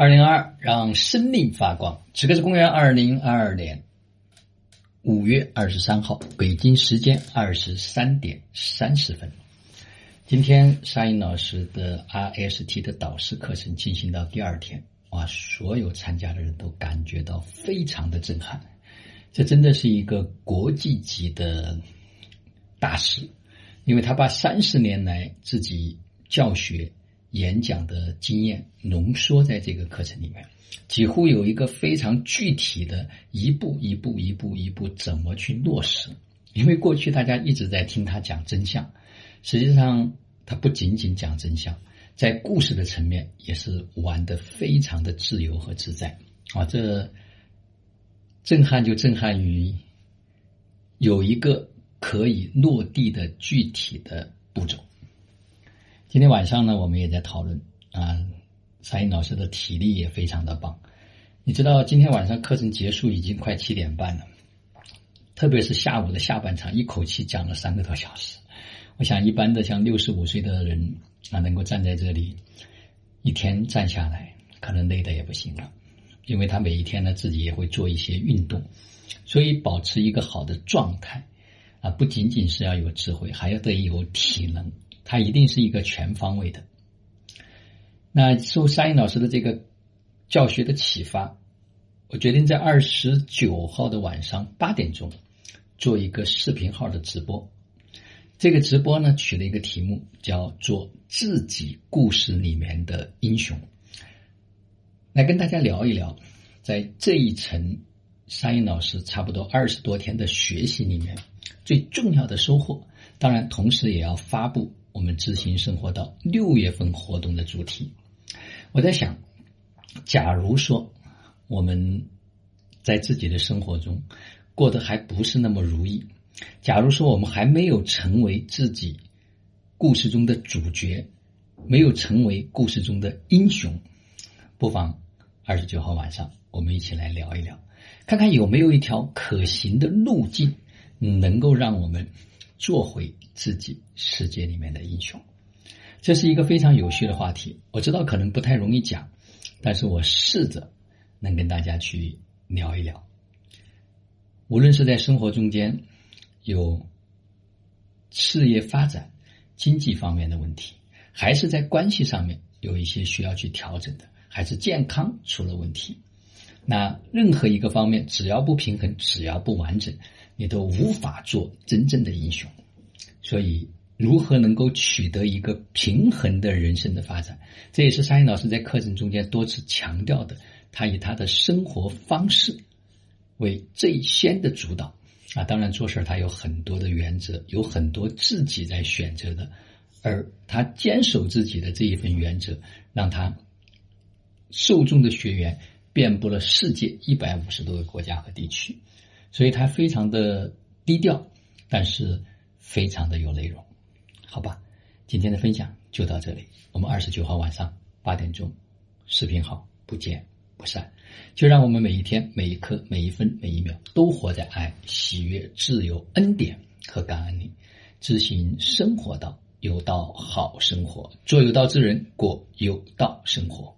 二零二二，让生命发光。此刻是公元二零二二年五月二十三号，北京时间二十三点三十分。今天沙鹰老师的 RST 的导师课程进行到第二天，哇，所有参加的人都感觉到非常的震撼。这真的是一个国际级的大师，因为他把三十年来自己教学。演讲的经验浓缩在这个课程里面，几乎有一个非常具体的一步一步一步一步怎么去落实。因为过去大家一直在听他讲真相，实际上他不仅仅讲真相，在故事的层面也是玩的非常的自由和自在啊！这震撼就震撼于有一个可以落地的具体的步骤。今天晚上呢，我们也在讨论啊，沙英老师的体力也非常的棒。你知道今天晚上课程结束已经快七点半了，特别是下午的下半场，一口气讲了三个多小时。我想一般的像六十五岁的人啊，能够站在这里一天站下来，可能累的也不行了，因为他每一天呢自己也会做一些运动，所以保持一个好的状态啊，不仅仅是要有智慧，还要得有体能。它一定是一个全方位的。那受沙鹰老师的这个教学的启发，我决定在二十九号的晚上八点钟做一个视频号的直播。这个直播呢，取了一个题目，叫做“自己故事里面的英雄”，来跟大家聊一聊，在这一层沙鹰老师差不多二十多天的学习里面，最重要的收获。当然，同时也要发布。我们知行生活到六月份活动的主题，我在想，假如说我们在自己的生活中过得还不是那么如意，假如说我们还没有成为自己故事中的主角，没有成为故事中的英雄，不妨二十九号晚上我们一起来聊一聊，看看有没有一条可行的路径，能够让我们。做回自己世界里面的英雄，这是一个非常有趣的话题。我知道可能不太容易讲，但是我试着能跟大家去聊一聊。无论是在生活中间有事业发展、经济方面的问题，还是在关系上面有一些需要去调整的，还是健康出了问题，那任何一个方面只要不平衡，只要不完整。你都无法做真正的英雄，所以如何能够取得一个平衡的人生的发展，这也是沙鹰老师在课程中间多次强调的。他以他的生活方式为最先的主导啊，当然做事他有很多的原则，有很多自己在选择的，而他坚守自己的这一份原则，让他受众的学员遍布了世界一百五十多个国家和地区。所以它非常的低调，但是非常的有内容，好吧？今天的分享就到这里，我们二十九号晚上八点钟，视频号不见不散。就让我们每一天、每一刻、每一分、每一秒都活在爱、喜悦、自由、恩典和感恩里，执行生活道，有道好生活，做有道之人，过有道生活。